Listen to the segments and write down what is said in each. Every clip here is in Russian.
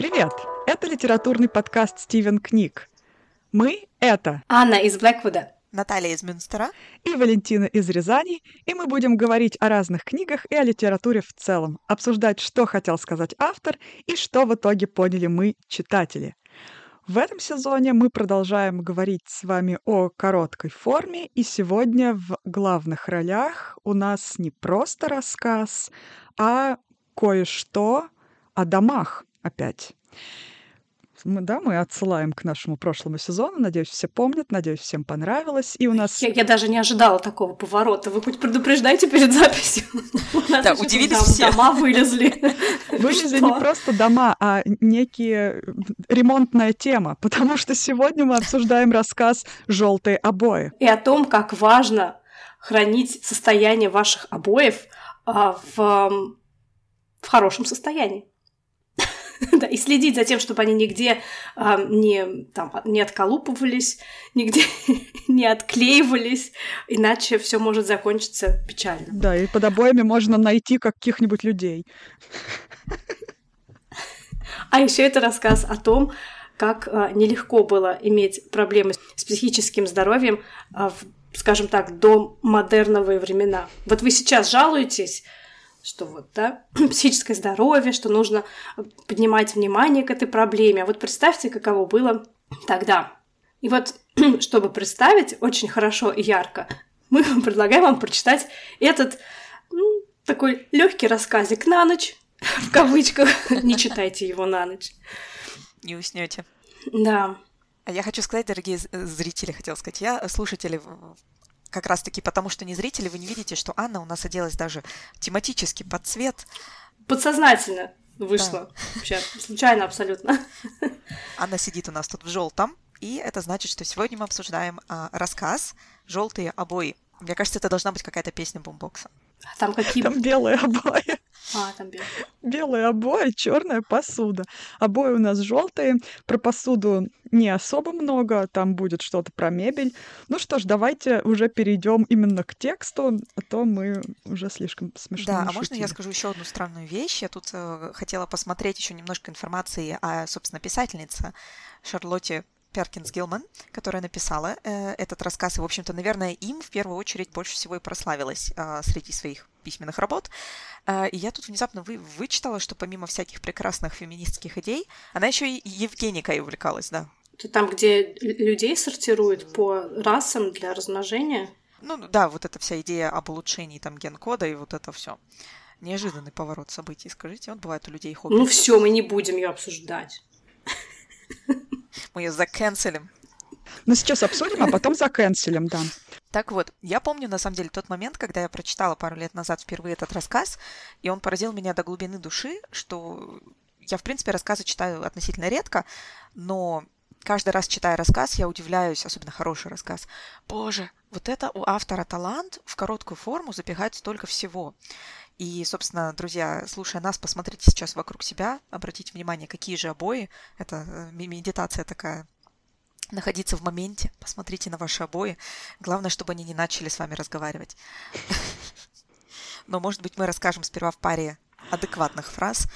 Привет! Это литературный подкаст «Стивен Книг». Мы — это Анна из Блэквуда, Наталья из Мюнстера и Валентина из Рязани, и мы будем говорить о разных книгах и о литературе в целом, обсуждать, что хотел сказать автор и что в итоге поняли мы, читатели. В этом сезоне мы продолжаем говорить с вами о короткой форме, и сегодня в главных ролях у нас не просто рассказ, а кое-что о домах опять. Мы, да, мы отсылаем к нашему прошлому сезону. Надеюсь, все помнят. Надеюсь, всем понравилось. И у нас... Я, я даже не ожидала такого поворота. Вы хоть предупреждайте перед записью. Да, удивились все. Дома вылезли. Вылезли не просто дома, а некие ремонтная тема, потому что сегодня мы обсуждаем рассказ «Желтые обои». И о том, как важно хранить состояние ваших обоев а, в, в хорошем состоянии. да, и следить за тем, чтобы они нигде а, не, там, не отколупывались, нигде не отклеивались, иначе все может закончиться печально. Да, и под обоями можно найти каких-нибудь людей. А еще это рассказ о том, как а, нелегко было иметь проблемы с психическим здоровьем, а, в, скажем так, до модерновые времена. Вот вы сейчас жалуетесь, что вот, да, психическое здоровье, что нужно поднимать внимание к этой проблеме. А вот представьте, каково было тогда. И вот, чтобы представить очень хорошо и ярко, мы предлагаем вам прочитать этот ну, такой легкий рассказик на ночь, в кавычках. Не читайте его на ночь. Не уснете. Да. А я хочу сказать, дорогие зрители, хотел сказать, я, слушатели, как раз-таки потому, что не зрители, вы не видите, что Анна у нас оделась даже тематически под цвет. Подсознательно вышла. Да. Вообще, случайно абсолютно. Анна сидит у нас тут в желтом, и это значит, что сегодня мы обсуждаем а, рассказ «Желтые обои». Мне кажется, это должна быть какая-то песня бумбокса. А там какие? Там белые обои. А, там белые. Белые обои, черная посуда. Обои у нас желтые. Про посуду не особо много, там будет что-то про мебель. Ну что ж, давайте уже перейдем именно к тексту, а то мы уже слишком смешно. Да, а можно я скажу еще одну странную вещь? Я тут э, хотела посмотреть еще немножко информации о, собственно, писательнице Шарлотте Перкинс Гилман, которая написала э, этот рассказ, и, в общем-то, наверное, им в первую очередь больше всего и прославилась э, среди своих письменных работ. Э, и я тут внезапно вы, вычитала, что помимо всяких прекрасных феминистских идей, она еще и Евгеникой увлекалась, да. Это там, где людей сортируют по расам для размножения? Ну да, вот эта вся идея об улучшении там ген-кода и вот это все. Неожиданный поворот событий, скажите. Вот бывает у людей хобби. Ну все, мы не будем ее обсуждать. Мы ее заканцелим. Ну, сейчас обсудим, а потом заканцелим, да. Так вот, я помню, на самом деле, тот момент, когда я прочитала пару лет назад впервые этот рассказ, и он поразил меня до глубины души, что я, в принципе, рассказы читаю относительно редко, но каждый раз, читая рассказ, я удивляюсь, особенно хороший рассказ. Боже, вот это у автора талант в короткую форму запихать столько всего. И, собственно, друзья, слушая нас, посмотрите сейчас вокруг себя, обратите внимание, какие же обои. Это э, медитация такая находиться в моменте, посмотрите на ваши обои. Главное, чтобы они не начали с вами разговаривать. Но, может быть, мы расскажем сперва в паре адекватных фраз.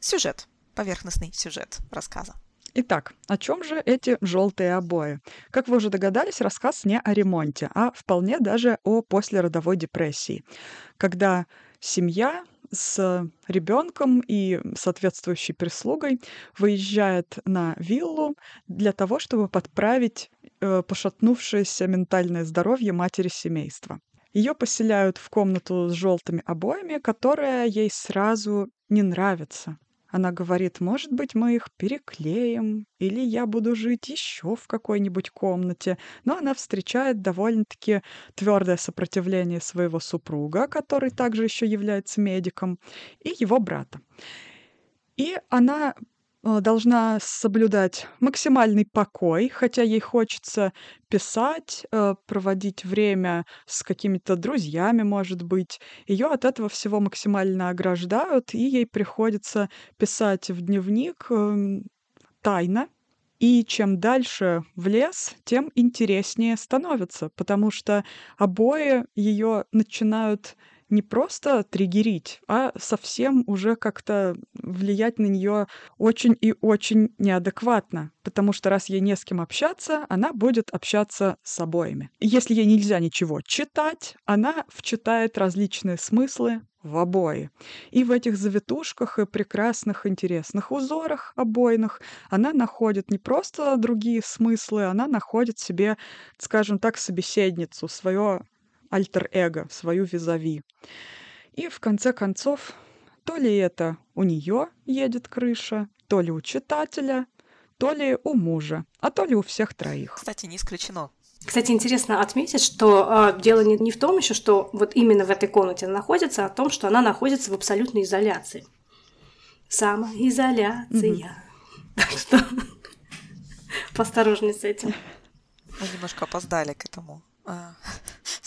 Сюжет, поверхностный сюжет рассказа. Итак, о чем же эти желтые обои? Как вы уже догадались, рассказ не о ремонте, а вполне даже о послеродовой депрессии, когда семья с ребенком и соответствующей прислугой выезжает на виллу для того, чтобы подправить э, пошатнувшееся ментальное здоровье матери семейства. Ее поселяют в комнату с желтыми обоями, которая ей сразу не нравится. Она говорит, может быть, мы их переклеим, или я буду жить еще в какой-нибудь комнате. Но она встречает довольно-таки твердое сопротивление своего супруга, который также еще является медиком, и его брата. И она Э, должна соблюдать максимальный покой, хотя ей хочется писать, э, проводить время с какими-то друзьями, может быть. Ее от этого всего максимально ограждают, и ей приходится писать в дневник эм, тайно. И чем дальше в лес, тем интереснее становится, потому что обои ее начинают не просто триггерить, а совсем уже как-то влиять на нее очень и очень неадекватно. Потому что раз ей не с кем общаться, она будет общаться с обоими. Если ей нельзя ничего читать, она вчитает различные смыслы в обои. И в этих завитушках и прекрасных интересных узорах обойных она находит не просто другие смыслы, она находит себе, скажем так, собеседницу, свое альтер-эго, свою визави. И в конце концов, то ли это у нее едет крыша, то ли у читателя, то ли у мужа, а то ли у всех троих. Кстати, не исключено. Кстати, интересно отметить, что э, дело не, не в том еще, что вот именно в этой комнате она находится, а в том, что она находится в абсолютной изоляции. Самоизоляция. Mm-hmm. Так что поосторожней с этим. Мы немножко опоздали к этому.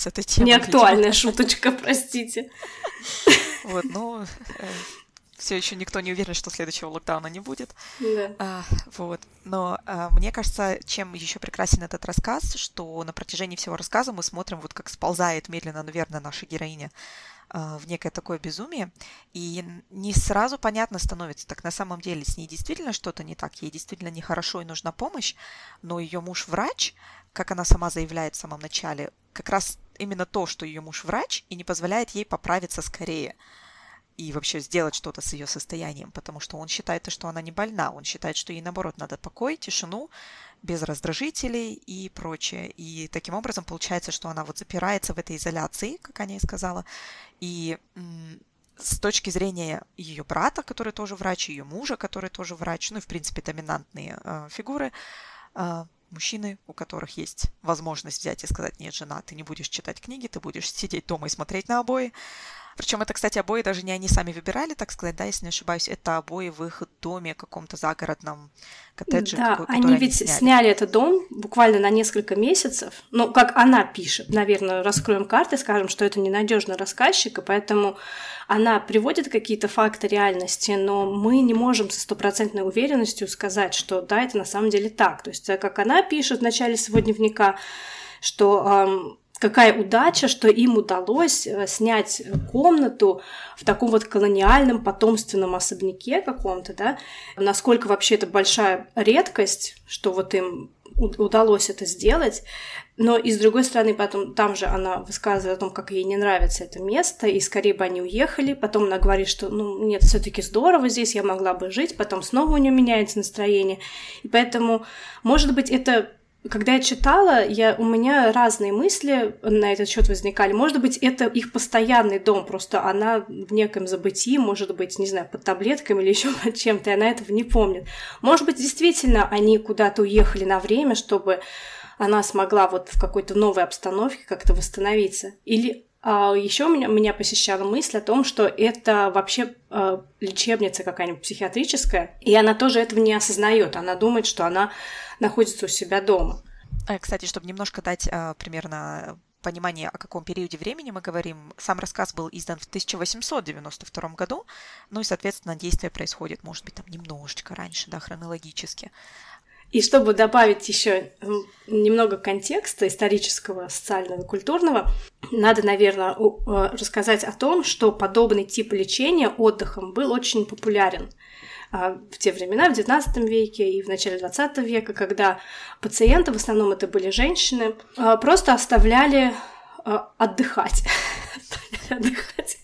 С этой темой. Неактуальная шуточка, простите. Вот, ну, э, все еще никто не уверен, что следующего локдауна не будет. Да. А, вот. Но а, мне кажется, чем еще прекрасен этот рассказ, что на протяжении всего рассказа мы смотрим, вот как сползает медленно, но верно наша героиня а, в некое такое безумие, и не сразу понятно становится, так на самом деле с ней действительно что-то не так, ей действительно нехорошо и нужна помощь, но ее муж врач, как она сама заявляет в самом начале, как раз именно то, что ее муж врач, и не позволяет ей поправиться скорее и вообще сделать что-то с ее состоянием, потому что он считает, что она не больна, он считает, что ей наоборот надо покой, тишину, без раздражителей и прочее. И таким образом получается, что она вот запирается в этой изоляции, как Аня и сказала, и с точки зрения ее брата, который тоже врач, ее мужа, который тоже врач, ну и в принципе доминантные э, фигуры, э, мужчины, у которых есть возможность взять и сказать, нет, жена, ты не будешь читать книги, ты будешь сидеть дома и смотреть на обои. Причем это, кстати, обои даже не они сами выбирали, так сказать, да, если не ошибаюсь, это обои в их доме, каком-то загородном коттедже. Да, какой, они ведь сняли. сняли этот дом буквально на несколько месяцев. Ну, как она пишет, наверное, раскроем карты, скажем, что это ненадежный рассказчик, и поэтому она приводит какие-то факты реальности, но мы не можем со стопроцентной уверенностью сказать, что да, это на самом деле так. То есть, как она пишет в начале своего дневника, что эм, какая удача, что им удалось э, снять комнату в таком вот колониальном потомственном особняке каком-то, да, насколько вообще это большая редкость, что вот им удалось это сделать, но и с другой стороны, потом там же она высказывает о том, как ей не нравится это место, и скорее бы они уехали. Потом она говорит, что ну нет, все-таки здорово здесь, я могла бы жить. Потом снова у нее меняется настроение. И поэтому, может быть, это когда я читала, я, у меня разные мысли на этот счет возникали. Может быть, это их постоянный дом, просто она в неком забытии, может быть, не знаю, под таблетками или еще под чем-то, и она этого не помнит. Может быть, действительно, они куда-то уехали на время, чтобы она смогла вот в какой-то новой обстановке как-то восстановиться. Или еще меня, меня посещала мысль о том, что это вообще э, лечебница какая-нибудь психиатрическая, и она тоже этого не осознает. Она думает, что она находится у себя дома. А, кстати, чтобы немножко дать э, примерно понимание, о каком периоде времени мы говорим, сам рассказ был издан в 1892 году, ну и, соответственно, действие происходит, может быть, там немножечко раньше, да, хронологически. И чтобы добавить еще немного контекста исторического, социального, культурного, надо, наверное, э, рассказать о том, что подобный тип лечения отдыхом был очень популярен а, в те времена, в XIX веке и в начале XX века, когда пациенты, в основном это были женщины, а, просто оставляли а, отдыхать. отдыхать.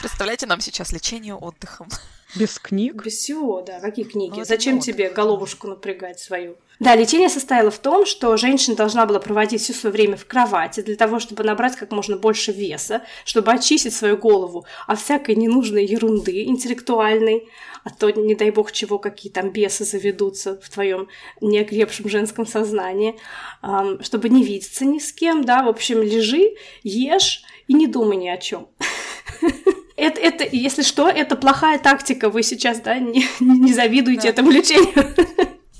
Представляете нам сейчас лечение отдыхом. Без книг? Без всего, да. Какие книги? Ну, Зачем тебе головушку напрягать свою? Да, лечение состояло в том, что женщина должна была проводить все свое время в кровати для того, чтобы набрать как можно больше веса, чтобы очистить свою голову от всякой ненужной ерунды интеллектуальной, а то, не дай бог, чего какие там бесы заведутся в твоем неокрепшем женском сознании, чтобы не видеться ни с кем, да, в общем, лежи, ешь и не думай ни о чем. Это, это, если что, это плохая тактика. Вы сейчас, да, не, не завидуете да. этому лечению.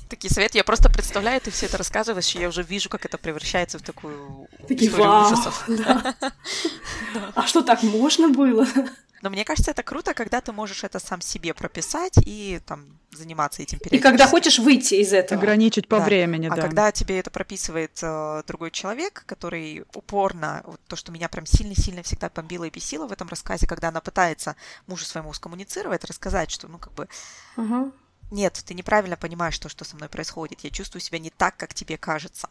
Такие советы, я просто представляю, ты все это рассказываешь, и я уже вижу, как это превращается в такую Такие, историю вау, ужасов. Да. А что, так можно было? Но мне кажется, это круто, когда ты можешь это сам себе прописать и там заниматься этим И когда хочешь выйти из этого. Ограничить по Да. времени, А да. когда тебе это прописывает э, другой человек, который упорно, вот то, что меня прям сильно-сильно всегда бомбило и бесило в этом рассказе, когда она пытается мужу своему скоммуницировать, рассказать, что, ну, как бы, Мгм. нет, ты неправильно понимаешь то, что со мной происходит. Я чувствую себя не так, как тебе кажется.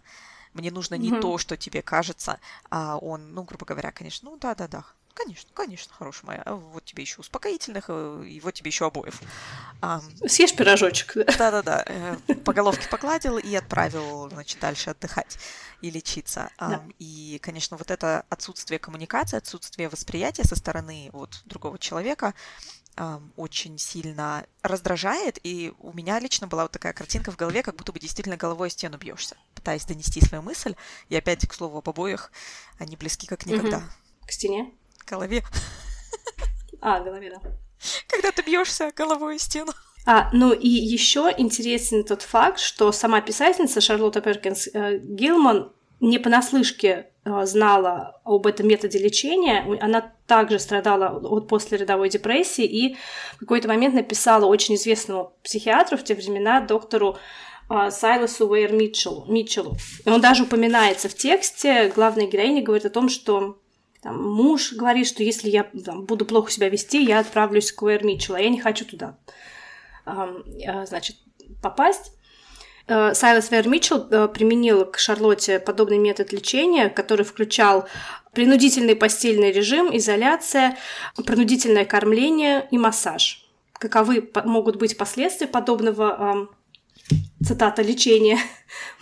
Мне нужно не Мгм. то, что тебе кажется, а он, ну, грубо говоря, конечно, ну, да-да-да, конечно, конечно, хорошая моя. А Вот тебе еще успокоительных, э, и вот тебе еще обоев. Съешь пирожочек. да. да-да-да, э, по головке погладил и отправил, значит, дальше отдыхать и лечиться. Да. И, конечно, вот это отсутствие коммуникации, отсутствие восприятия со стороны вот другого человека очень сильно раздражает, и у меня лично была вот такая картинка в голове, как будто бы действительно головой о стену бьешься, пытаясь донести свою мысль. И опять, к слову, об обоих, они близки как никогда. Мгм. К стене. Голове. А, голове, да. Когда ты бьешься головой о стену. А, ну и еще интересен тот факт, что сама писательница Шарлотта Перкинс э, Гилман не понаслышке э, знала об этом методе лечения. Она также страдала от послеродовой депрессии и в какой-то момент написала очень известному психиатру в те времена, доктору э, Сайласу Уэйр Митчеллу, Митчеллу. Он даже упоминается в тексте. Главная героиня говорит о том, что там, муж говорит, что если я там, буду плохо себя вести, я отправлюсь к Уэйр Митчеллу, а я не хочу туда э, значит, попасть. Э, Сайлас Вер Митчелл э, применил к Шарлотте подобный метод лечения, который включал принудительный постельный режим, изоляция, принудительное кормление и массаж. Каковы могут быть последствия подобного цитата лечения,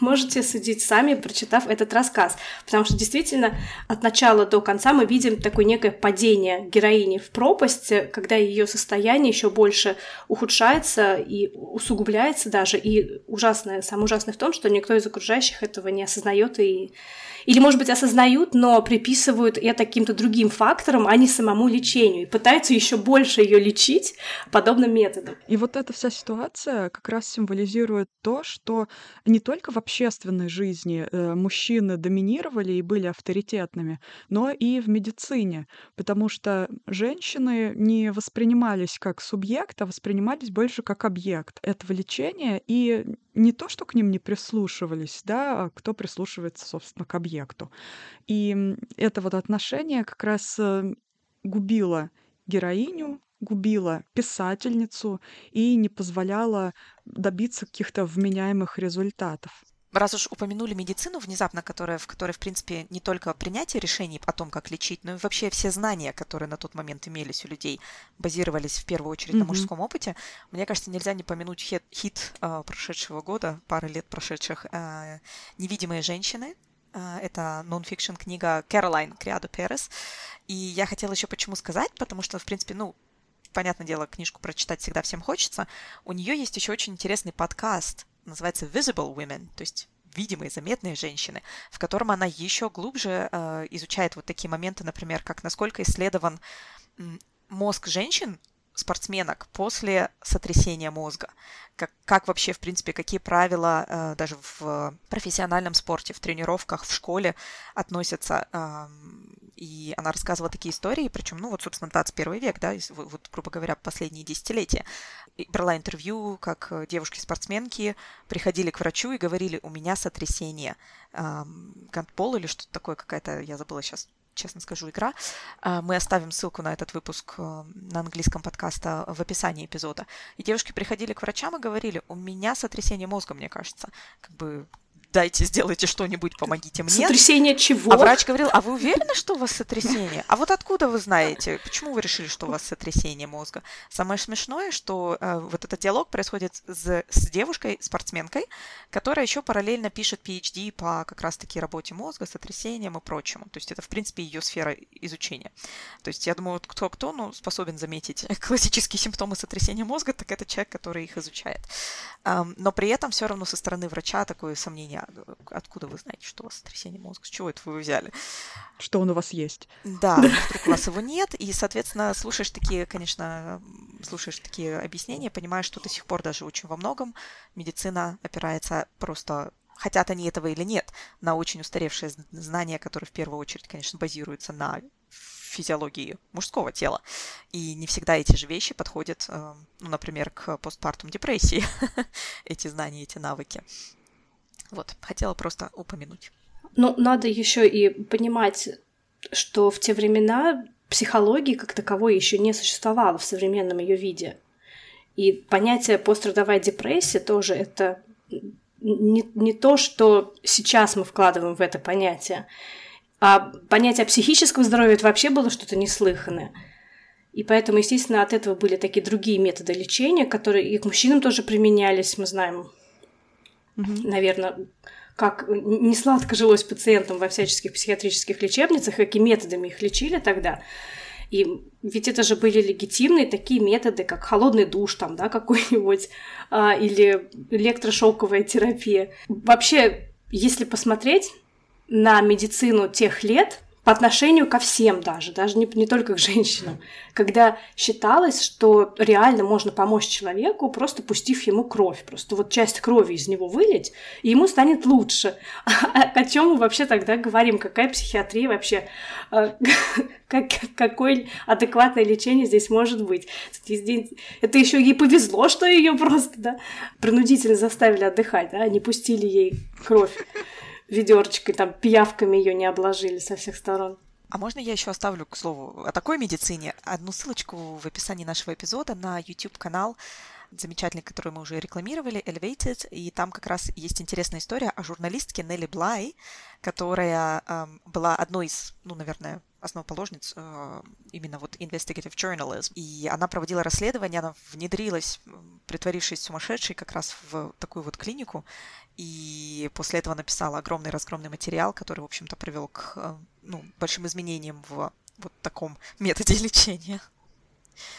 можете судить сами, прочитав этот рассказ. Потому что действительно от начала до конца мы видим такое некое падение героини в пропасть, когда ее состояние еще больше ухудшается и усугубляется даже. И ужасное, самое ужасное в том, что никто из окружающих этого не осознает и или, может быть, осознают, но приписывают это каким-то другим факторам, а не самому лечению, и пытаются еще больше ее лечить подобным методом. И вот эта вся ситуация как раз символизирует то, что не только в общественной жизни э, мужчины доминировали и были авторитетными, но и в медицине, потому что женщины не воспринимались как субъект, а воспринимались больше как объект этого лечения, и не то, что к ним не прислушивались, да, а кто прислушивается, собственно, к объекту. И это вот отношение как раз э, губило героиню, губила писательницу и не позволяла добиться каких-то вменяемых результатов. Раз уж упомянули медицину внезапно, которая, в которой, в принципе, не только принятие решений о том, как лечить, но и вообще все знания, которые на тот момент имелись у людей, базировались в первую очередь на Мгм. мужском опыте, мне кажется, нельзя не помянуть хит, хит а, прошедшего года, пары лет прошедших, а, «Невидимые женщины». А, Это нон-фикшн книга Кэролайн Криадо Перес. И я хотела еще почему сказать, потому что, в принципе, ну, понятное дело, книжку прочитать всегда всем хочется. У нее есть еще очень интересный подкаст, называется Visible Women, то есть видимые, заметные женщины, в котором она еще глубже э, изучает вот такие моменты, например, как насколько исследован мозг женщин, спортсменок после сотрясения мозга. Как, как вообще, в принципе, какие правила э, даже в профессиональном спорте, в тренировках, в школе относятся. И она рассказывала такие истории, причем, ну вот, собственно, 21 век, да, вот, грубо говоря, последние десятилетия. И брала интервью, как э, девушки-спортсменки приходили к врачу и говорили, у меня сотрясение гандбол или что-то такое, какая-то, я забыла сейчас честно скажу, игра. А, Мы оставим ссылку на этот выпуск э, на английском подкаста в описании эпизода. И девушки приходили к врачам и говорили, у меня сотрясение мозга, мне кажется. Как бы дайте, сделайте что-нибудь, помогите мне. Сотрясение чего? А врач говорил, а вы уверены, что у вас сотрясение? А вот откуда вы знаете? Почему вы решили, что у вас сотрясение мозга? Самое смешное, что э, вот этот диалог происходит с, с девушкой, спортсменкой, которая еще параллельно пишет PhD по как раз-таки работе мозга, сотрясениям и прочему. То есть это, в принципе, ее сфера изучения. То есть я думаю, вот кто-кто ну, способен заметить классические симптомы сотрясения мозга, так это человек, который их изучает. Но при этом все равно со стороны врача такое сомнение, откуда вы знаете, что у вас сотрясение мозга, с чего это вы взяли? Что он у вас есть? Да, вдруг у вас его нет, и, соответственно, слушаешь такие, конечно, слушаешь такие объяснения, понимаешь, что до сих пор даже очень во многом медицина опирается просто хотят они этого или нет, на очень устаревшие знания, которые в первую очередь, конечно, базируются на физиологии мужского тела. И не всегда эти же вещи подходят, э, ну, например, к постпартум депрессии, эти знания, эти навыки. Вот, хотела просто упомянуть. Ну, надо еще и понимать, что в те времена психологии как таковой еще не существовало в современном ее виде. И понятие пострадовая депрессия тоже это не, не то, что сейчас мы вкладываем в это понятие, а понятие психического здоровья это вообще было что-то неслыханное. И поэтому, естественно, от этого были такие другие методы лечения, которые и к мужчинам тоже применялись, мы знаем, mm наверное, как не сладко жилось пациентам во всяческих психиатрических лечебницах, какими методами их лечили тогда. И ведь это же были легитимные такие методы, как холодный душ там, да, какой-нибудь, а, или электрошоковая терапия. Вообще, если посмотреть на медицину тех лет, по отношению ко всем даже, даже не, не только к женщинам, когда считалось, что реально можно помочь человеку, просто пустив ему кровь, просто вот часть крови из него вылить, и ему станет лучше. О чем мы вообще тогда говорим? Какая психиатрия вообще? А, как, какое адекватное лечение здесь может быть? Это еще ей повезло, что ее просто да, принудительно заставили отдыхать, да, не пустили ей кровь ведерочкой, там, пиявками ее не обложили со всех сторон. А можно я еще оставлю, к слову, о такой медицине одну ссылочку в описании нашего эпизода на YouTube-канал замечательный, который мы уже рекламировали, Elevated, и там как раз есть интересная история о журналистке Нелли Блай, которая э, была одной из, ну, наверное, основоположниц э, именно вот investigative journalism. И она проводила расследование, она внедрилась, притворившись сумасшедшей, как раз в такую вот клинику, и после этого написала огромный разгромный материал, который, в общем-то, привел к э, ну, большим изменениям в вот таком методе лечения.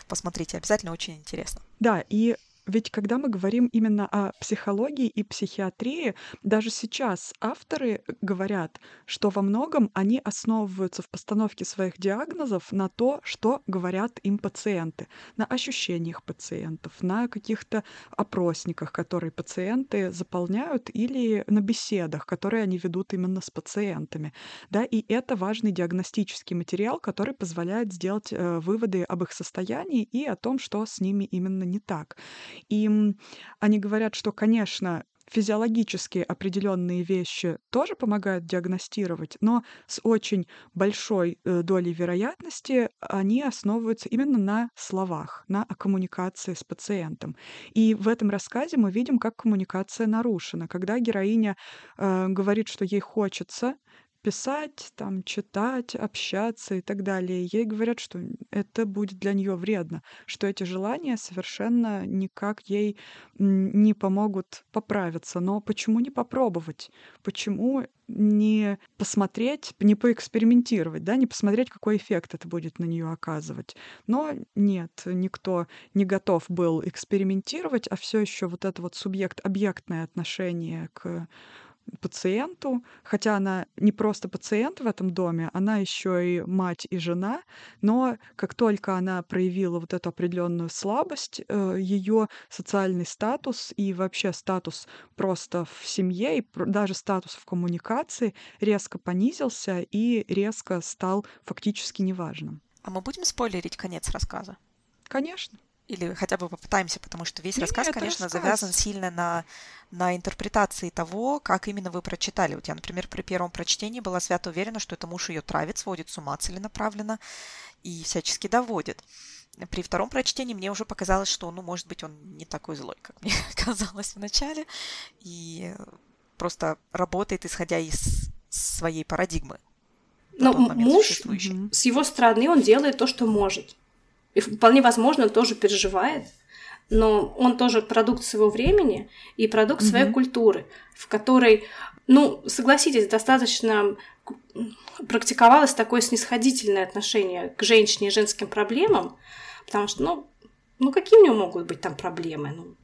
Посмотрите, обязательно очень интересно. Да, и ведь когда мы говорим именно о психологии и психиатрии, даже сейчас авторы говорят, что во многом они основываются в постановке своих диагнозов на то, что говорят им пациенты, на ощущениях пациентов, на каких-то опросниках, которые пациенты заполняют, или на беседах, которые они ведут именно с пациентами. Да, и это важный диагностический материал, который позволяет сделать э, выводы об их состоянии и о том, что с ними именно не так. И они говорят, что, конечно, физиологические определенные вещи тоже помогают диагностировать, но с очень большой э, долей вероятности они основываются именно на словах, на коммуникации с пациентом. И в этом рассказе мы видим, как коммуникация нарушена. Когда героиня э, говорит, что ей хочется писать, там, читать, общаться и так далее. Ей говорят, что это будет для нее вредно, что эти желания совершенно никак ей не помогут поправиться. Но почему не попробовать? Почему не посмотреть, не поэкспериментировать, да, не посмотреть, какой эффект это будет на нее оказывать. Но нет, никто не готов был экспериментировать, а все еще вот это вот субъект-объектное отношение к пациенту, хотя она не просто пациент в этом доме, она еще и мать и жена, но как только она проявила вот эту определенную слабость, э, ее социальный статус и вообще статус просто в семье и даже статус в коммуникации резко понизился и резко стал фактически неважным. А мы будем спойлерить конец рассказа? Конечно. Или хотя бы попытаемся, потому что весь не, рассказ, нет, конечно, рассказ. завязан сильно на, на интерпретации того, как именно вы прочитали. Вот я, например, при первом прочтении была свято уверена, что это муж ее травит, сводит с ума целенаправленно и всячески доводит. При втором прочтении мне уже показалось, что, ну, может быть, он не такой злой, как мне казалось вначале, и просто работает, исходя из своей парадигмы. Но муж, с его стороны, он делает то, что может. И вполне возможно, он тоже переживает, но он тоже продукт своего времени и продукт mm-hmm. своей культуры, в которой, ну, согласитесь, достаточно практиковалось такое снисходительное отношение к женщине и женским проблемам, потому что, ну, ну какие у него могут быть там проблемы? Ну,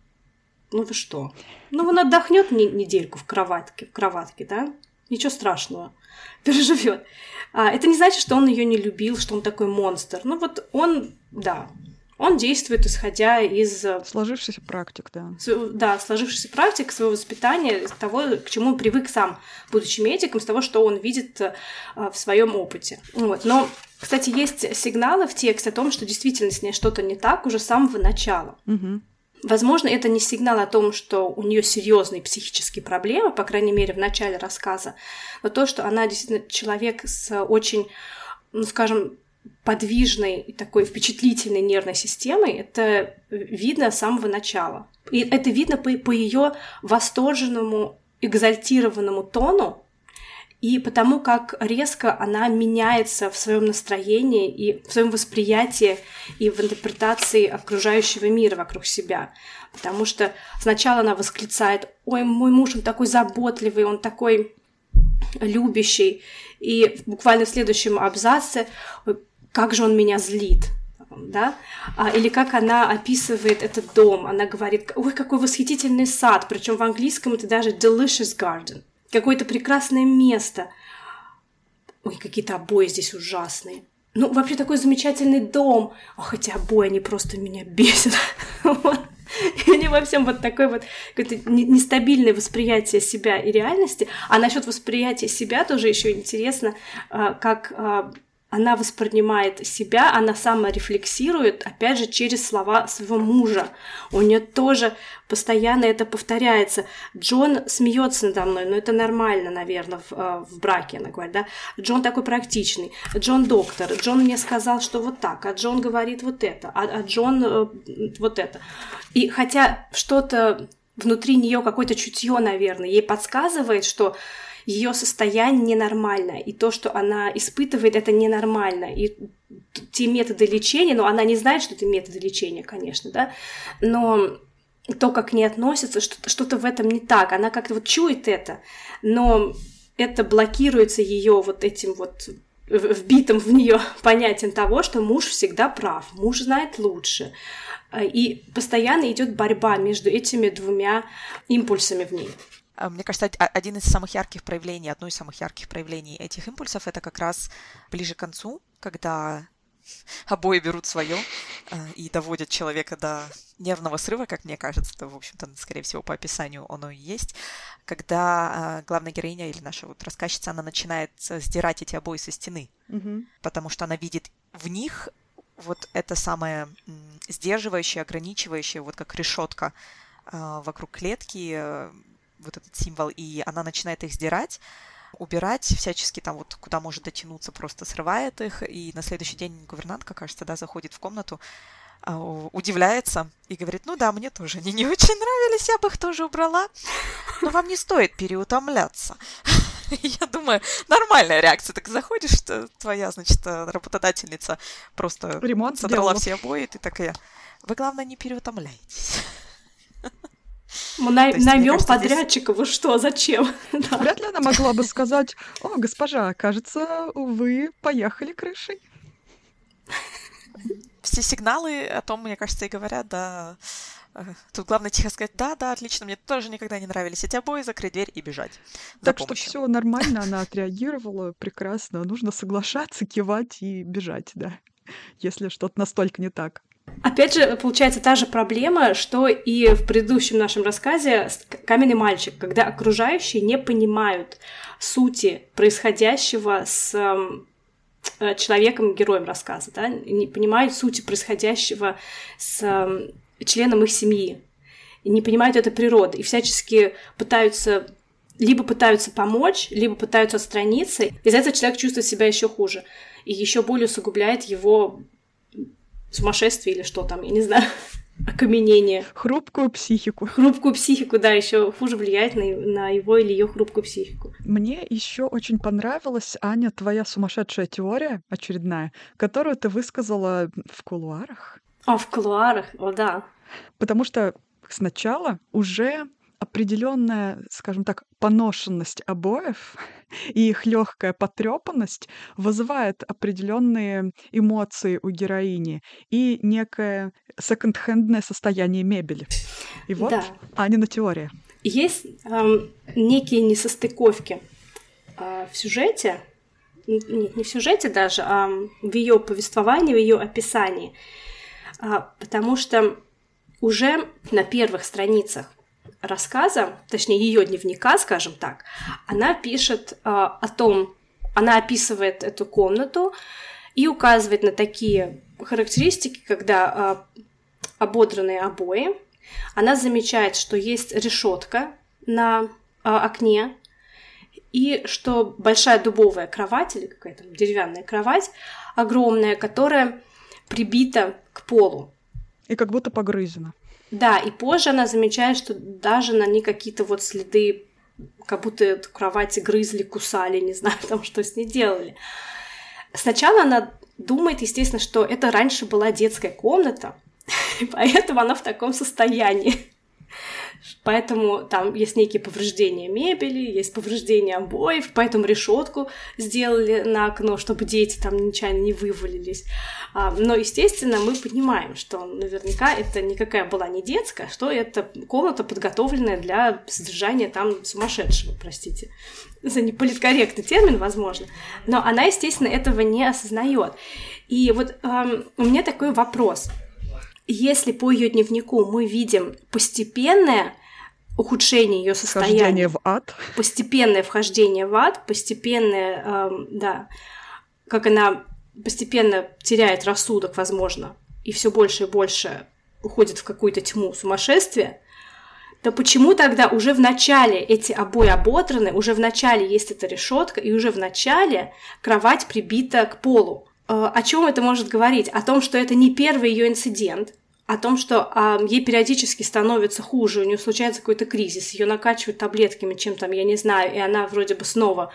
ну вы что? Ну, он отдохнет недельку в кроватке, в кроватке, да? Ничего страшного, переживет. А, это не значит, что он ее не любил, что он такой монстр. Ну вот он, да, Он действует исходя из... Сложившихся практик, да. Да, сложившихся практик, своего воспитания, того, к чему он привык сам, будучи медиком, с того, что он видит в своем опыте. Вот. Но кстати, есть сигналы в тексте о том, что действительно с ней что-то не так уже с самого начала. Угу. Возможно, это не сигнал о том, что у нее серьезные психические проблемы, по крайней мере, в начале рассказа, но то, что она действительно человек с очень, ну, скажем, подвижной и такой впечатлительной нервной системой, это видно с самого начала. И это видно по, по ее восторженному, экзальтированному тону, и потому как резко она меняется в своем настроении и в своем восприятии и в интерпретации окружающего мира вокруг себя. Потому что сначала она восклицает, ой, мой муж, он такой заботливый, он такой любящий, и буквально в следующем абзаце, как же он меня злит, да, а, или как она описывает этот дом, она говорит, ой, какой восхитительный сад, причем в английском это даже delicious garden, какое-то прекрасное место. Ой, какие-то обои здесь ужасные. Ну, вообще такой замечательный дом. А хотя обои, они просто меня бесят. И они во всем вот такое вот какое-то нестабильное восприятие себя и реальности. А насчет восприятия себя тоже еще интересно, а, как она воспринимает себя, она саморефлексирует, опять же, через слова своего мужа. У нее тоже постоянно это повторяется. Джон смеется надо мной, но это нормально, наверное, в, э, в браке, она говорит, да. Джон такой практичный, Джон доктор, Джон мне сказал, что вот так, а Джон говорит вот это, а, а Джон э, вот это. И хотя что-то внутри нее, какое-то чутье, наверное, ей подсказывает, что ее состояние ненормально, и то, что она испытывает, это ненормально, и те методы лечения, но она не знает, что это методы лечения, конечно, да, но то, как к ней относятся, что-то в этом не так, она как-то вот чует это, но это блокируется ее вот этим вот вбитым в нее понятием того, что муж всегда прав, муж знает лучше. И постоянно идет борьба между этими двумя импульсами в ней. А, мне кажется, один из самых ярких проявлений, одно из самых ярких проявлений этих импульсов это как раз ближе к концу, когда обои берут свое а, и доводят человека до нервного срыва, как мне кажется, это, в общем-то, скорее всего, по описанию оно и есть, когда а, главная героиня или наша вот рассказчица, она начинает сдирать эти обои со стены, mm-hmm. потому что она видит в них вот это самое сдерживающее, ограничивающее, вот как решетка вокруг клетки, э, вот этот символ, и она начинает их сдирать, убирать всячески там вот куда может дотянуться, просто срывает их, и на следующий день гувернантка, кажется, да, заходит в комнату, а, удивляется и говорит, ну да, мне тоже они не очень нравились, я бы их тоже убрала, но вам не стоит переутомляться. Я думаю, нормальная реакция. Так заходишь, что твоя, значит, работодательница просто Ремонт содрала сделала. все обои, и ты такая, вы, главное, не переутомляйтесь. Мы на, наймем подрядчика, здесь... вы что, зачем? да. Вряд ли она могла бы сказать, о, госпожа, кажется, вы поехали крышей. Все сигналы о том, мне кажется, и говорят, да. Э, тут главное тихо сказать, да, да, отлично, мне тоже никогда не нравились эти обои, закрыть дверь и бежать. Так что все нормально, она отреагировала прекрасно. Нужно соглашаться, кивать и бежать, да, если что-то настолько не так. Опять же, получается та же проблема, что и в предыдущем нашем рассказе «Каменный мальчик», когда окружающие не понимают сути происходящего с э, человеком, героем рассказа, да, не понимают сути происходящего с членом их семьи, не понимают этой природы и всячески пытаются либо пытаются помочь, либо пытаются отстраниться. Из-за этого человек чувствует себя еще хуже и еще более усугубляет его сумасшествие или что там, я не знаю, окаменение. Хрупкую психику. Хрупкую психику, да, еще хуже влияет на, на его или ее хрупкую психику. Мне еще очень понравилась, Аня, твоя сумасшедшая теория очередная, которую ты высказала в кулуарах. А, в кулуарах, о, да. Потому что сначала уже определенная, скажем так, поношенность обоев и их легкая потрепанность вызывает определенные эмоции у героини и некое секонд-хендное состояние мебели. И вот да. Анина теория. Есть эм, некие несостыковки э, в сюжете, нет, не в сюжете даже, а в ее повествовании, в ее описании. а, потому что уже на первых страницах рассказа, точнее ее дневника, скажем так, она пишет а, о том, она описывает эту комнату и указывает на такие характеристики, когда а, ободранные обои. Она замечает, что есть решетка на а, окне, и что большая дубовая кровать или какая-то деревянная кровать огромная, которая прибита к полу. И как будто погрызена. Да, и позже она замечает, что даже на ней какие-то вот следы, как будто эту кровать грызли, кусали, не знаю, там что с ней делали. Сначала она думает, естественно, что это раньше была детская комната, и поэтому она в таком состоянии. Поэтому там есть некие повреждения мебели, есть повреждения обоев, поэтому решетку сделали на окно, чтобы дети там нечаянно не вывалились. А, но, естественно, мы понимаем, что наверняка это никакая была не детская, что это комната, подготовленная для содержания там сумасшедшего, простите, за неполиткорректный термин, возможно. Но она, естественно, этого не осознает. И вот эм, у меня такой вопрос – если по ее дневнику мы видим постепенное ухудшение ее состояния, вхождение в ад, постепенное вхождение в ад, постепенное, эм, да, как она постепенно теряет рассудок, возможно, и все больше и больше уходит в какую-то тьму сумасшествия, то почему тогда уже в начале эти обои оботраны, уже в начале есть эта решетка, и уже в начале кровать прибита к полу? Э, о чем это может говорить? О том, что это не первый ее инцидент, о том, что а, ей периодически становится хуже, у нее случается какой-то кризис, ее накачивают таблетками, чем там, я не знаю, и она вроде бы снова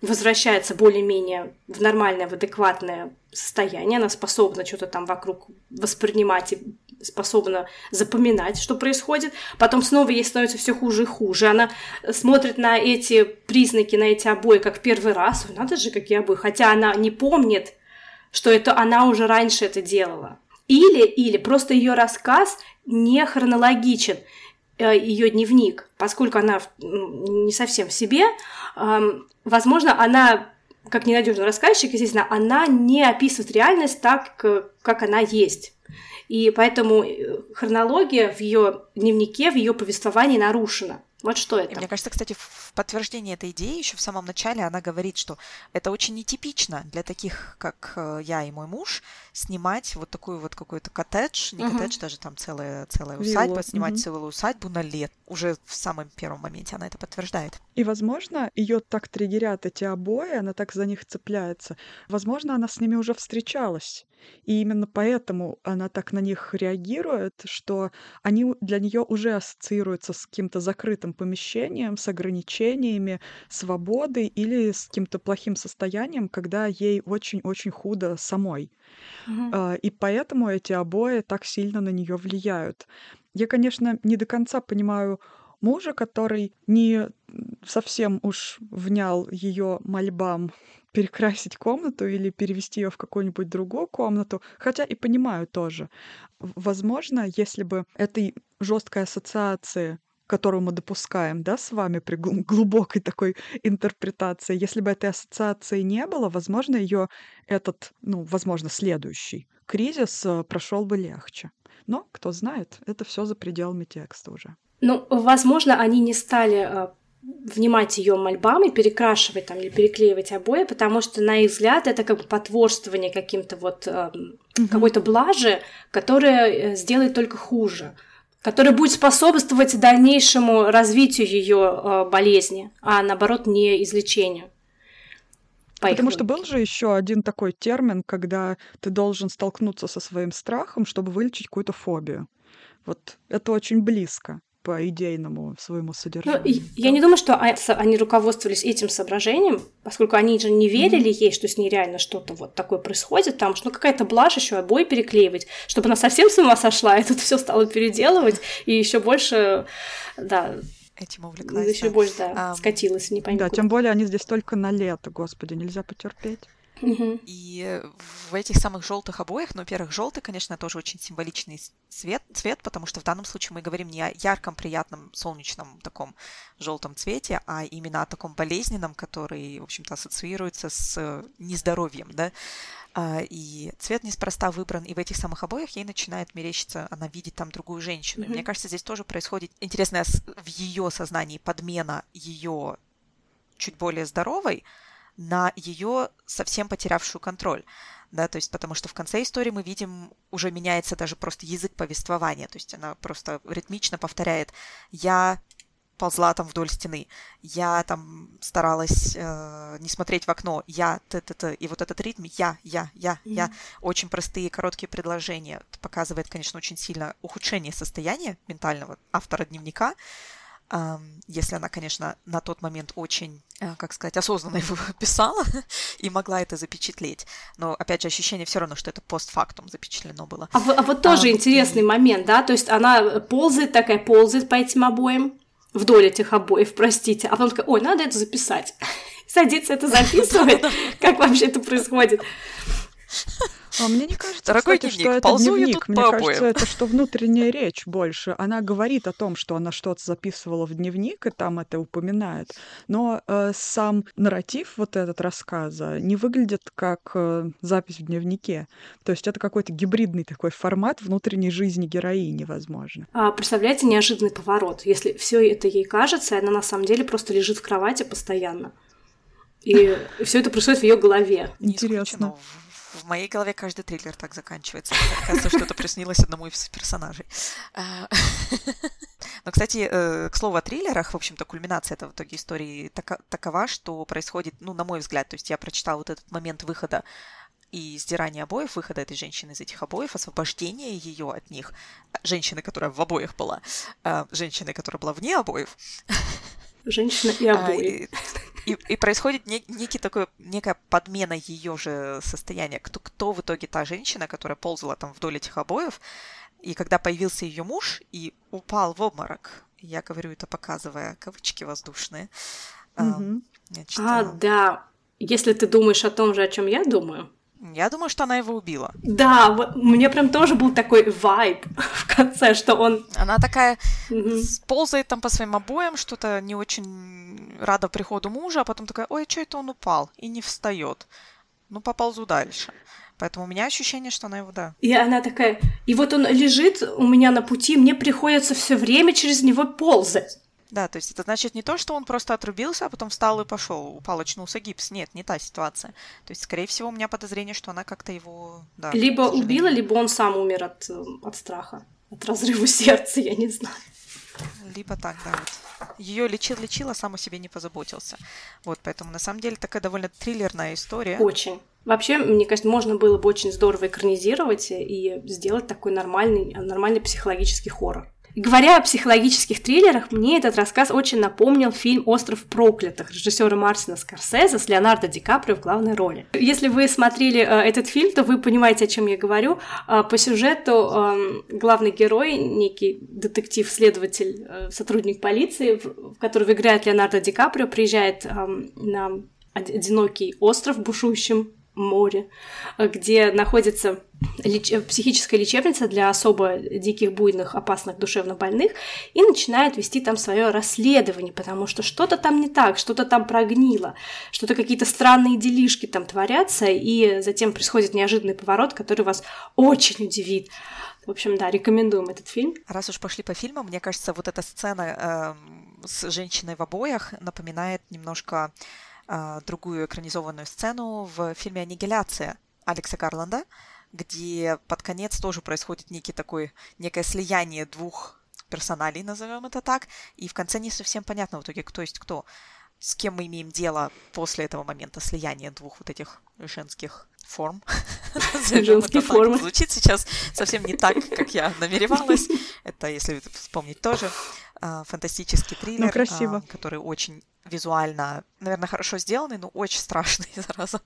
возвращается более-менее в нормальное, в адекватное состояние, она способна что-то там вокруг воспринимать и способна запоминать, что происходит. Потом снова ей становится все хуже и хуже. Она смотрит на эти признаки, на эти обои, как первый раз. Надо же, какие обои. Хотя она не помнит, что это она уже раньше это делала. Или, или просто ее рассказ не хронологичен, э, ее дневник, поскольку она не совсем в себе, возможно, она, как ненадежный рассказчик, естественно, она не описывает реальность так, как она есть. И поэтому э, хронология в ее дневнике, в ее повествовании нарушена. Вот что это. И мне кажется, кстати, в подтверждении этой идеи еще в самом начале она говорит, что это очень нетипично для таких, как э, я и мой муж, снимать вот такую вот какой-то коттедж, не угу. коттедж, даже там целая, целая усадьба, снимать угу. целую усадьбу на лет. Уже в самом первом моменте она это подтверждает. И, возможно, ее так триггерят эти обои, она так за них цепляется. Возможно, она с ними уже встречалась. И именно поэтому она так на них реагирует, что они для нее уже ассоциируются с каким-то закрытым помещением, с ограничениями свободы или с каким-то плохим состоянием, когда ей очень-очень худо самой. Угу. И поэтому эти обои так сильно на нее влияют. Я, конечно, не до конца понимаю мужа, который не совсем уж внял ее мольбам перекрасить комнату или перевести ее в какую-нибудь другую комнату, хотя и понимаю тоже. Возможно, если бы этой жесткой ассоциации которую мы допускаем, да, с вами при глубокой такой интерпретации. Если бы этой ассоциации не было, возможно, ее этот, ну, возможно, следующий кризис э, прошел бы легче. Но, кто знает, это все за пределами текста уже. Ну, возможно, они не стали э, внимать ее мольбам и перекрашивать там или переклеивать обои, потому что, на их взгляд, это как бы потворствование каким-то вот э, угу. какой-то блажи, которая сделает только хуже, которая будет способствовать дальнейшему развитию ее э, болезни, а наоборот не излечению. Потому что был же еще один такой термин, когда ты должен столкнуться со своим страхом, чтобы вылечить какую-то фобию. Вот это очень близко по идейному своему содержанию. Ну, я не думаю, что а, они руководствовались этим соображением, поскольку они же не верили mm-hmm. ей, что с ней реально что-то вот такое происходит, там, что ну, какая-то блажь еще обои переклеивать, чтобы она совсем с ума сошла, и тут все стало переделывать, и еще больше, да, этим увлеклась. Еще больше, да, а, скатилась, не пойму. Да, тем более они здесь только на лето, господи, нельзя потерпеть. Мгм. И в этих самых желтых обоях, ну, во-первых, желтый, конечно, тоже очень символичный цвет, цвет, потому что в данном случае мы говорим не о ярком, приятном, солнечном таком желтом цвете, а именно о таком болезненном, который, в общем-то, ассоциируется с нездоровьем, да. А, И цвет неспроста выбран, и в этих самых обоях ей начинает мерещиться, она видит там другую женщину. Мгм. Мне кажется, здесь тоже происходит интересная в ее сознании подмена ее чуть более здоровой на ее совсем потерявшую контроль. Да, то есть потому что в конце истории мы видим, уже меняется даже просто язык повествования, то есть она просто ритмично повторяет «я ползла там вдоль стены, я там старалась э, не смотреть в окно, я, т, т, т, и вот этот ритм «я, я, я, я», Мгм. очень простые короткие предложения, Это показывает, конечно, очень сильно ухудшение состояния ментального автора дневника, если она, конечно, на тот момент очень, э, как сказать, осознанно его писала и могла это запечатлеть. Но, опять же, ощущение все равно, что это постфактум запечатлено было. А, а вот тоже А, интересный момент, да, то есть она ползает, такая ползает по этим обоям, вдоль этих обоев, простите, а потом такая, ой, надо это записать. Садится это записывать. Как вообще это происходит? А мне не кажется, Дорогой кстати, дневник, что это ползу я дневник. тут Мне по кажется, это что внутренняя речь больше. Она говорит о том, что она что-то записывала в дневник, и там это упоминает. Но э, сам нарратив вот этот рассказа не выглядит как э, запись в дневнике. То есть это какой-то гибридный такой формат внутренней жизни героини, возможно. А, представляете, неожиданный поворот. Если все это ей кажется, и она на самом деле просто лежит в кровати постоянно. И все это происходит в ее голове. Не Интересно. В, моей голове каждый триллер так заканчивается. Кажется, что это приснилось одному из персонажей. А, Но, кстати, э, к слову о триллерах, в общем-то, кульминация этого в итоге истории такова, что происходит, ну, на мой взгляд, то есть я прочитала вот этот момент выхода и сдирания обоев, выхода этой женщины из этих обоев, освобождения ее от них, женщины, которая в обоях была, а, женщины, которая была вне обоев, Женщина и а, обои. И, и- и происходит не- некий такой, некая подмена ее же состояния. Кто, кто в итоге та женщина, которая ползала там вдоль этих обоев, и когда появился ее муж и упал в обморок, я говорю это показывая кавычки воздушные, Мгм. значит, А, а, да. Если ты думаешь о том же, о чем я думаю. Я думаю, что она его убила. Да, вот у меня прям тоже был такой вайб в конце, что он... Она такая с- ползает там по своим обоям, что-то не очень рада приходу мужа, а потом такая, ой, что это он упал? И не встает. Ну, поползу дальше. Поэтому у меня ощущение, что она его, да, И она такая... И вот он лежит у меня на пути, мне приходится все время через него ползать. Да, то есть это значит не то, что он просто отрубился, а потом встал и пошел, упал, очнулся гипс. Нет, не та ситуация. То есть, скорее всего, у меня подозрение, что она как-то его... Да, либо убила, либо он сам умер от, э, от страха. От разрыва сердца, я не знаю. Либо так, да, вот. Ее лечил-лечил, а сам о себе не позаботился. Вот, поэтому на самом деле такая довольно триллерная история. Очень. Вообще, мне кажется, можно было бы очень здорово экранизировать и сделать такой нормальный, нормальный психологический хоррор. Говоря о психологических триллерах, мне этот рассказ очень напомнил фильм «Остров проклятых» режиссера Мартина Скорсезе с Леонардо Ди Каприо в главной роли. Если вы смотрели э, этот фильм, то вы понимаете, о чем я говорю. Э, по сюжету э, главный герой, некий детектив-следователь, э, сотрудник полиции, в, которого играет Леонардо Ди Каприо, приезжает э, на од- одинокий остров в бушующем море, э, где находится леч- э, психическая лечебница для особо диких, буйных, опасных душевно больных, и начинает вести там свое расследование, потому что что-то там не так, что-то там прогнило, что-то какие-то странные делишки там творятся, и затем происходит неожиданный поворот, который вас очень удивит. В общем, да, рекомендуем этот фильм. Раз уж пошли по фильмам, мне кажется, вот эта сцена эм, с женщиной в обоях напоминает немножко э, другую экранизованную сцену в фильме «Аннигиляция» Алекса Гарланда, где под конец тоже происходит некий такой, некое слияние двух персоналей, назовем это так, и в конце не совсем понятно в итоге, кто есть кто. С кем мы имеем дело после этого момента слияния двух вот этих женских форм. Так. формы. Звучит сейчас совсем не так, как я намеревалась. Это, если вспомнить тоже, а, фантастический триллер, Ну, красиво. а, который очень визуально, наверное, хорошо сделанный, но очень страшный.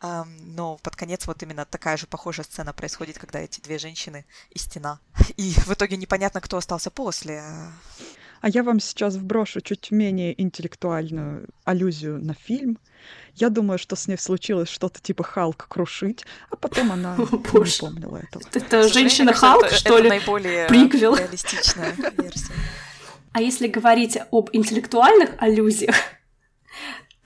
Ам, Но под конец вот именно такая же похожая сцена происходит, когда эти две женщины и стена. И в итоге непонятно, кто остался после. А я вам сейчас вброшу чуть менее интеллектуальную аллюзию на фильм. Я думаю, что с ней случилось что-то типа Халк крушить, а потом она не помнила этого. Это женщина Халк, что ли? наиболее Приквел. реалистичная версия. А если говорить об интеллектуальных аллюзиях,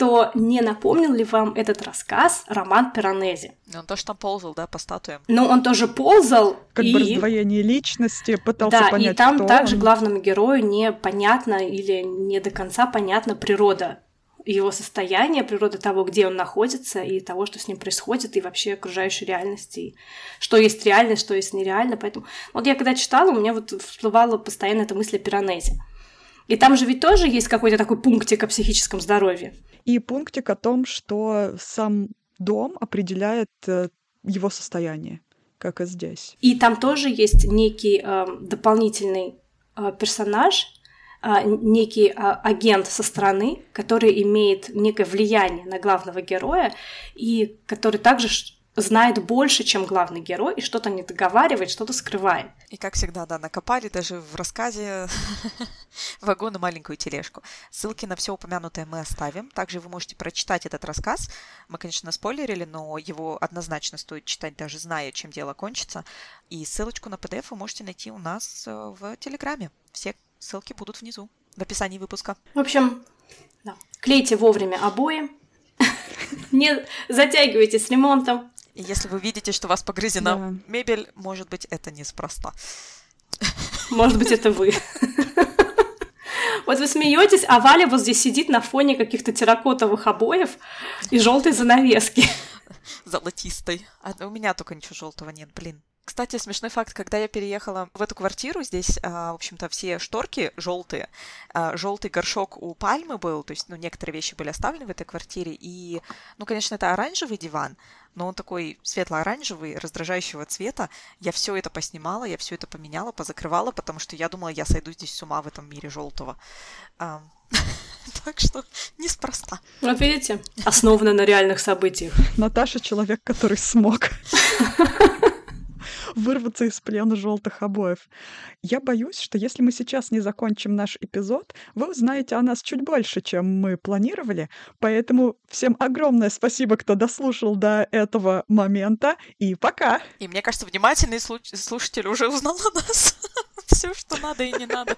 то не напомнил ли вам этот рассказ роман Пиранези? Он тоже там ползал, да, по статуям. Ну, он тоже ползал, Как и... бы раздвоение личности, пытался да, понять, и там кто также он. главному герою непонятно или не до конца понятна природа его состояния, природа того, где он находится, и того, что с ним происходит, и вообще окружающей реальности, и что есть реальность, что есть нереально. Поэтому вот я когда читала, у меня вот всплывала постоянно эта мысль о Пиранезе. И там же ведь тоже есть какой-то такой пунктик о психическом здоровье. И пунктик о том, что сам дом определяет э, его состояние, как и здесь. И там тоже есть некий э, дополнительный э, персонаж, э, некий э, агент со стороны, который имеет некое влияние на главного героя и который также знает больше, чем главный герой, и что-то не договаривает, что-то скрывает. И как всегда, да, накопали даже в рассказе вагон и маленькую тележку. Ссылки на все упомянутое мы оставим. Также вы можете прочитать этот рассказ. Мы, конечно, спойлерили, но его однозначно стоит читать, даже зная, чем дело кончится. И ссылочку на PDF вы можете найти у нас э, в Телеграме. Все ссылки будут внизу, в описании выпуска. В общем, да. клейте вовремя обои, не затягивайте с ремонтом. И если вы видите, что у вас погрызена Да. мебель, может быть, это неспроста. Может быть, это вы. Вот вы смеетесь, а Валя вот здесь сидит на фоне каких-то терракотовых обоев и желтой занавески. золотистой. А у меня только ничего желтого нет, блин. Кстати, смешной факт, когда я переехала в эту квартиру, здесь, а, в общем-то, все шторки желтые. Желтый горшок у пальмы был, то есть, ну, некоторые вещи были оставлены в этой квартире. И, ну, конечно, это оранжевый диван, но он такой светло-оранжевый, раздражающего цвета. Я все это поснимала, я все это поменяла, позакрывала, потому что я думала, я сойду здесь с ума в этом мире желтого. А, Так что неспроста. Вот видите, основано на реальных событиях. Наташа человек, который смог вырваться из плена желтых обоев. Я боюсь, что если мы сейчас не закончим наш эпизод, вы узнаете о нас чуть больше, чем мы планировали. Поэтому всем огромное спасибо, кто дослушал до этого момента. И пока! И мне кажется, внимательный слуш- слушатель уже узнал о нас. Все, что надо и не надо.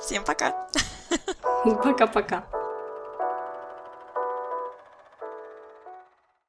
Всем пока. Пока-пока.